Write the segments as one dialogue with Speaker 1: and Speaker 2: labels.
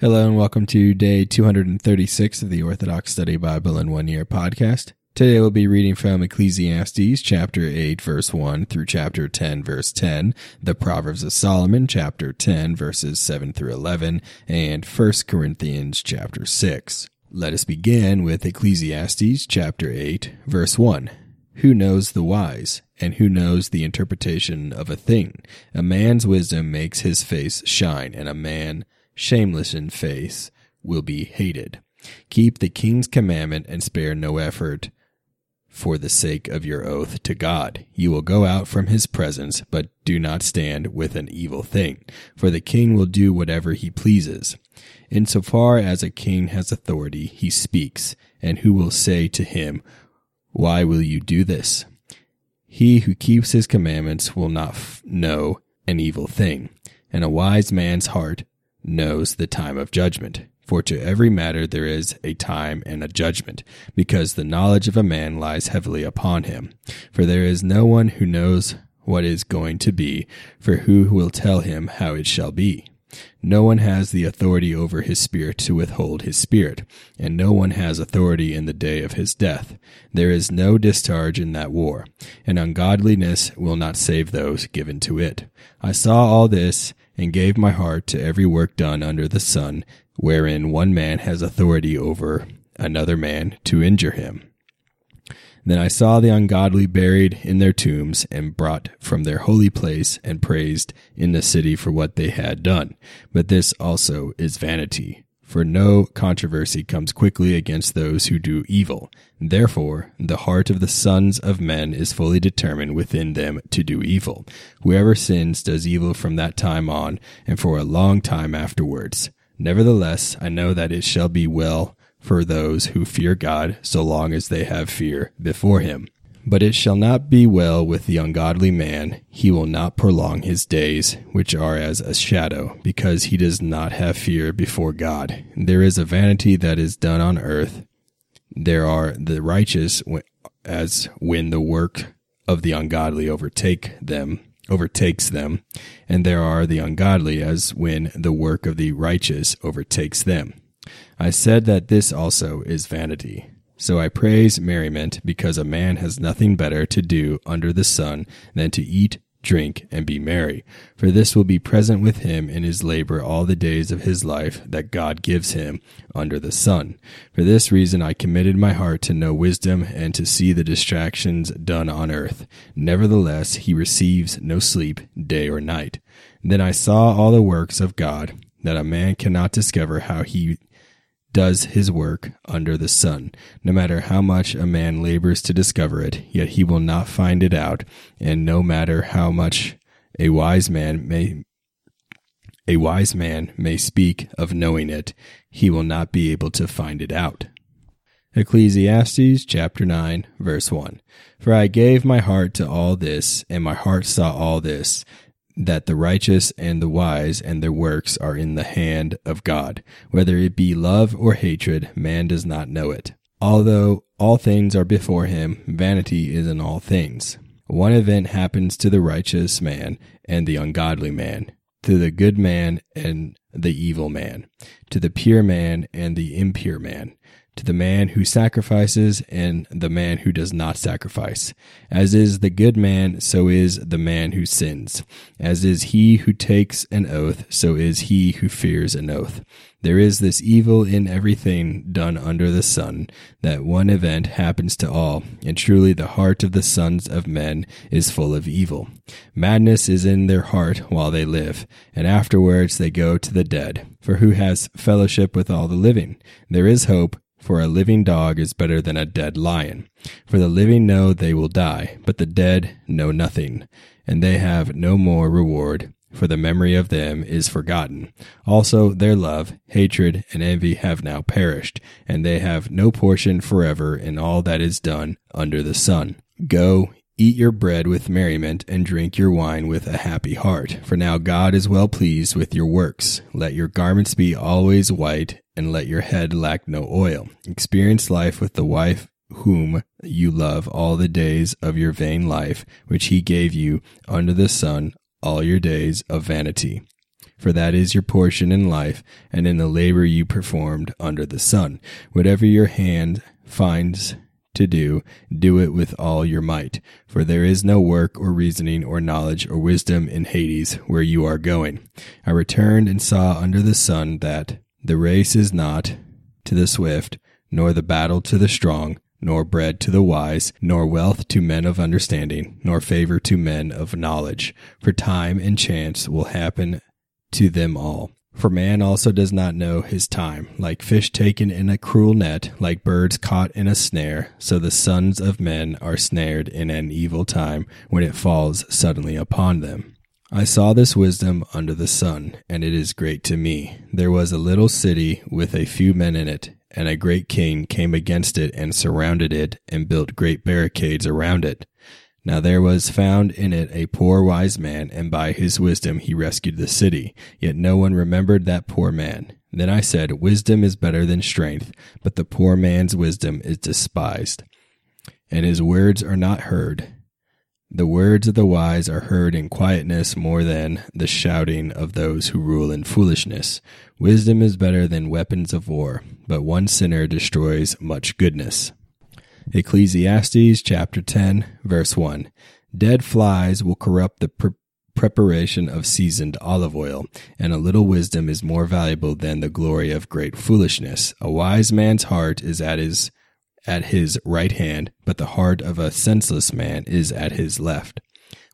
Speaker 1: Hello and welcome to day 236 of the Orthodox Study Bible in One Year podcast. Today we'll be reading from Ecclesiastes chapter 8 verse 1 through chapter 10 verse 10, the Proverbs of Solomon chapter 10 verses 7 through 11, and 1 Corinthians chapter 6. Let us begin with Ecclesiastes chapter 8 verse 1. Who knows the wise, and who knows the interpretation of a thing? A man's wisdom makes his face shine, and a man shameless in face, will be hated. Keep the king's commandment and spare no effort for the sake of your oath to God. You will go out from his presence, but do not stand with an evil thing, for the king will do whatever he pleases. Insofar as a king has authority, he speaks, and who will say to him, Why will you do this? He who keeps his commandments will not f- know an evil thing, and a wise man's heart knows the time of judgment. For to every matter there is a time and a judgment, because the knowledge of a man lies heavily upon him. For there is no one who knows what is going to be, for who will tell him how it shall be? No one has the authority over his spirit to withhold his spirit, and no one has authority in the day of his death. There is no discharge in that war, and ungodliness will not save those given to it. I saw all this, and gave my heart to every work done under the sun, wherein one man has authority over another man to injure him. Then I saw the ungodly buried in their tombs and brought from their holy place and praised in the city for what they had done. But this also is vanity. For no controversy comes quickly against those who do evil. Therefore, the heart of the sons of men is fully determined within them to do evil. Whoever sins does evil from that time on, and for a long time afterwards. Nevertheless, I know that it shall be well for those who fear God, so long as they have fear before him. But it shall not be well with the ungodly man. He will not prolong his days, which are as a shadow, because he does not have fear before God. There is a vanity that is done on earth. There are the righteous as when the work of the ungodly overtake them overtakes them, and there are the ungodly as when the work of the righteous overtakes them. I said that this also is vanity. So I praise merriment because a man has nothing better to do under the sun than to eat, drink, and be merry. For this will be present with him in his labor all the days of his life that God gives him under the sun. For this reason I committed my heart to know wisdom and to see the distractions done on earth. Nevertheless, he receives no sleep day or night. Then I saw all the works of God, that a man cannot discover how he does his work under the sun. No matter how much a man labors to discover it, yet he will not find it out, and no matter how much a wise man may a wise man may speak of knowing it, he will not be able to find it out. Ecclesiastes chapter 9 verse 1 For I gave my heart to all this, and my heart saw all this, that the righteous and the wise and their works are in the hand of God. Whether it be love or hatred, man does not know it. Although all things are before him, vanity is in all things. One event happens to the righteous man and the ungodly man, to the good man and the evil man, to the pure man and the impure man to the man who sacrifices and the man who does not sacrifice. As is the good man, so is the man who sins. As is he who takes an oath, so is he who fears an oath. There is this evil in everything done under the sun, that one event happens to all, and truly the heart of the sons of men is full of evil. Madness is in their heart while they live, and afterwards they go to the dead. For who has fellowship with all the living? There is hope, for a living dog is better than a dead lion. For the living know they will die, but the dead know nothing, and they have no more reward, for the memory of them is forgotten. Also their love, hatred, and envy have now perished, and they have no portion forever in all that is done under the sun. Go, Eat your bread with merriment and drink your wine with a happy heart. For now God is well pleased with your works. Let your garments be always white and let your head lack no oil. Experience life with the wife whom you love all the days of your vain life, which he gave you under the sun all your days of vanity. for that is your portion in life and in the labor you performed under the sun. Whatever your hand finds to do, do it with all your might. For there is no work or reasoning or knowledge or wisdom in Hades where you are going. I returned and saw under the sun that the race is not to the swift, nor the battle to the strong, nor bread to the wise, nor wealth to men of understanding, nor favor to men of knowledge. For time and chance will happen to them all. For man also does not know his time. Like fish taken in a cruel net, like birds caught in a snare, so the sons of men are snared in an evil time when it falls suddenly upon them. I saw this wisdom under the sun, and it is great to me. There was a little city with a few men in it, and a great king came against it and surrounded it and built great barricades around it. Now there was found in it a poor wise man, and by his wisdom he rescued the city. Yet no one remembered that poor man. Then I said, Wisdom is better than strength, but the poor man's wisdom is despised, and his words are not heard. The words of the wise are heard in quietness more than the shouting of those who rule in foolishness. Wisdom is better than weapons of war, but one sinner destroys much goodness. Ecclesiastes chapter 10, verse 1. Dead flies will corrupt the pre- preparation of seasoned olive oil, and a little wisdom is more valuable than the glory of great foolishness. A wise man's heart is at his at his right hand, but the heart of a senseless man is at his left.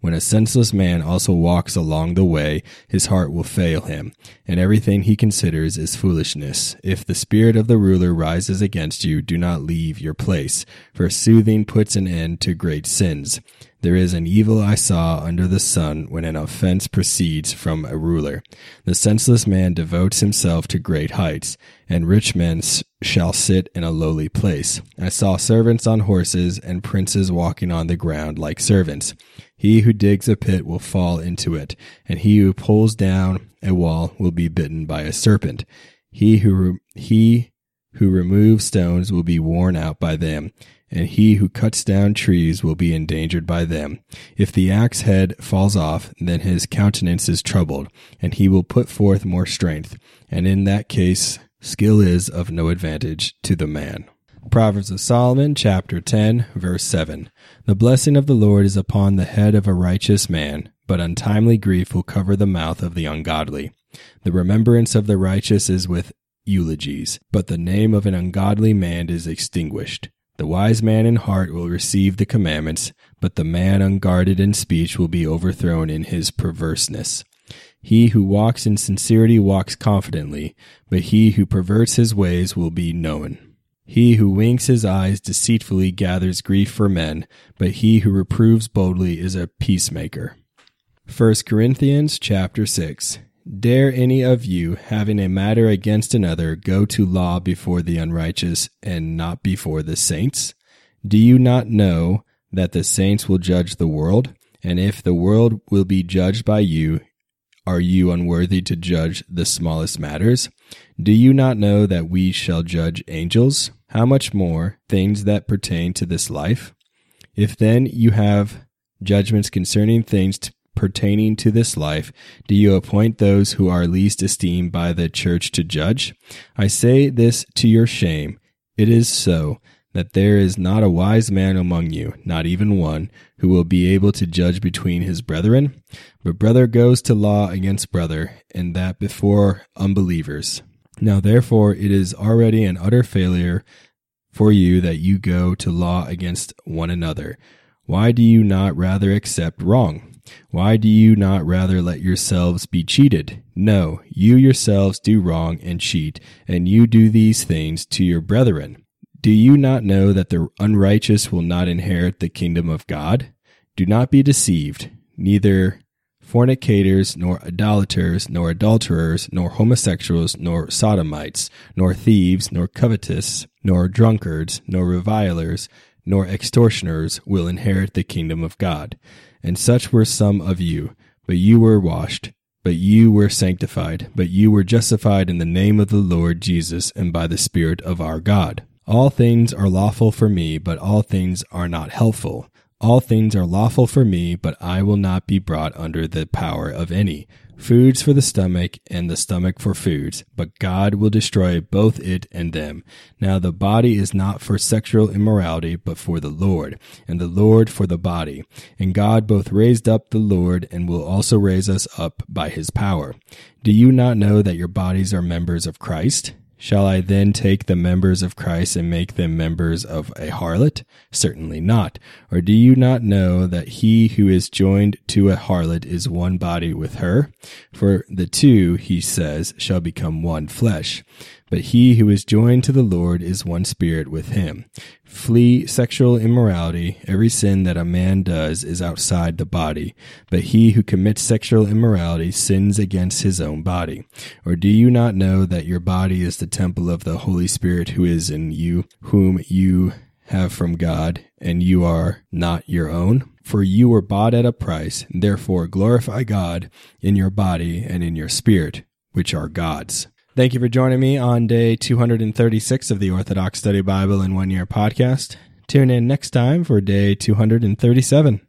Speaker 1: When a senseless man also walks along the way, his heart will fail him, and everything he considers is foolishness. If the spirit of the ruler rises against you, do not leave your place, for soothing puts an end to great sins. There is an evil I saw under the sun when an offense proceeds from a ruler. The senseless man devotes himself to great heights, and rich men shall sit in a lowly place. I saw servants on horses and princes walking on the ground like servants. He who digs a pit will fall into it, and he who pulls down a wall will be bitten by a serpent. He who he who removes stones will be worn out by them, and he who cuts down trees will be endangered by them. If the axe head falls off, then his countenance is troubled, and he will put forth more strength, and in that case skill is of no advantage to the man. Proverbs of Solomon, chapter 10, verse 7. The blessing of the Lord is upon the head of a righteous man, but untimely grief will cover the mouth of the ungodly. The remembrance of the righteous is with eulogies, but the name of an ungodly man is extinguished. The wise man in heart will receive the commandments, but the man unguarded in speech will be overthrown in his perverseness. He who walks in sincerity walks confidently, but he who perverts his ways will be known. He who winks his eyes deceitfully gathers grief for men, but he who reproves boldly is a peacemaker. 1 Corinthians chapter 6 Dare any of you, having a matter against another, go to law before the unrighteous and not before the saints? Do you not know that the saints will judge the world? And if the world will be judged by you, are you unworthy to judge the smallest matters? Do you not know that we shall judge angels? How much more things that pertain to this life? If then you have judgments concerning things pertaining to this life, do you appoint those who are least esteemed by the church to judge? I say this to your shame. It is so that there is not a wise man among you, not even one, who will be able to judge between his brethren. But brother goes to law against brother, and that before unbelievers. Now therefore it is already an utter failure for you that you go to law against one another. Why do you not rather accept wrong? Why do you not rather let yourselves be cheated? No, you yourselves do wrong and cheat, and you do these things to your brethren. Do you not know that the unrighteous will not inherit the kingdom of God? Do not be deceived. Neither fornicators, nor idolaters, nor adulterers, nor homosexuals, nor sodomites, nor thieves, nor covetous, nor drunkards, nor revilers, nor extortioners will inherit the kingdom of God. And such were some of you, but you were washed, but you were sanctified, but you were justified in the name of the Lord Jesus and by the Spirit of our God. All things are lawful for me, but all things are not helpful. All things are lawful for me, but I will not be brought under the power of any. Foods for the stomach and the stomach for foods, but God will destroy both it and them. Now the body is not for sexual immorality, but for the Lord, and the Lord for the body. And God both raised up the Lord and will also raise us up by his power. Do you not know that your bodies are members of Christ? Shall I then take the members of Christ and make them members of a harlot? Certainly not. Or do you not know that he who is joined to a harlot is one body with her? For the two, he says, shall become one flesh. But he who is joined to the Lord is one spirit with him. Flee sexual immorality. Every sin that a man does is outside the body, but he who commits sexual immorality sins against his own body. Or do you not know that your body is the temple of the Holy Spirit who is in you, whom you have from God, and you are not your own? For you were bought at a price, therefore glorify God in your body and in your spirit, which are God's. Thank you for joining me on day 236 of the Orthodox Study Bible in One Year podcast. Tune in next time for day 237.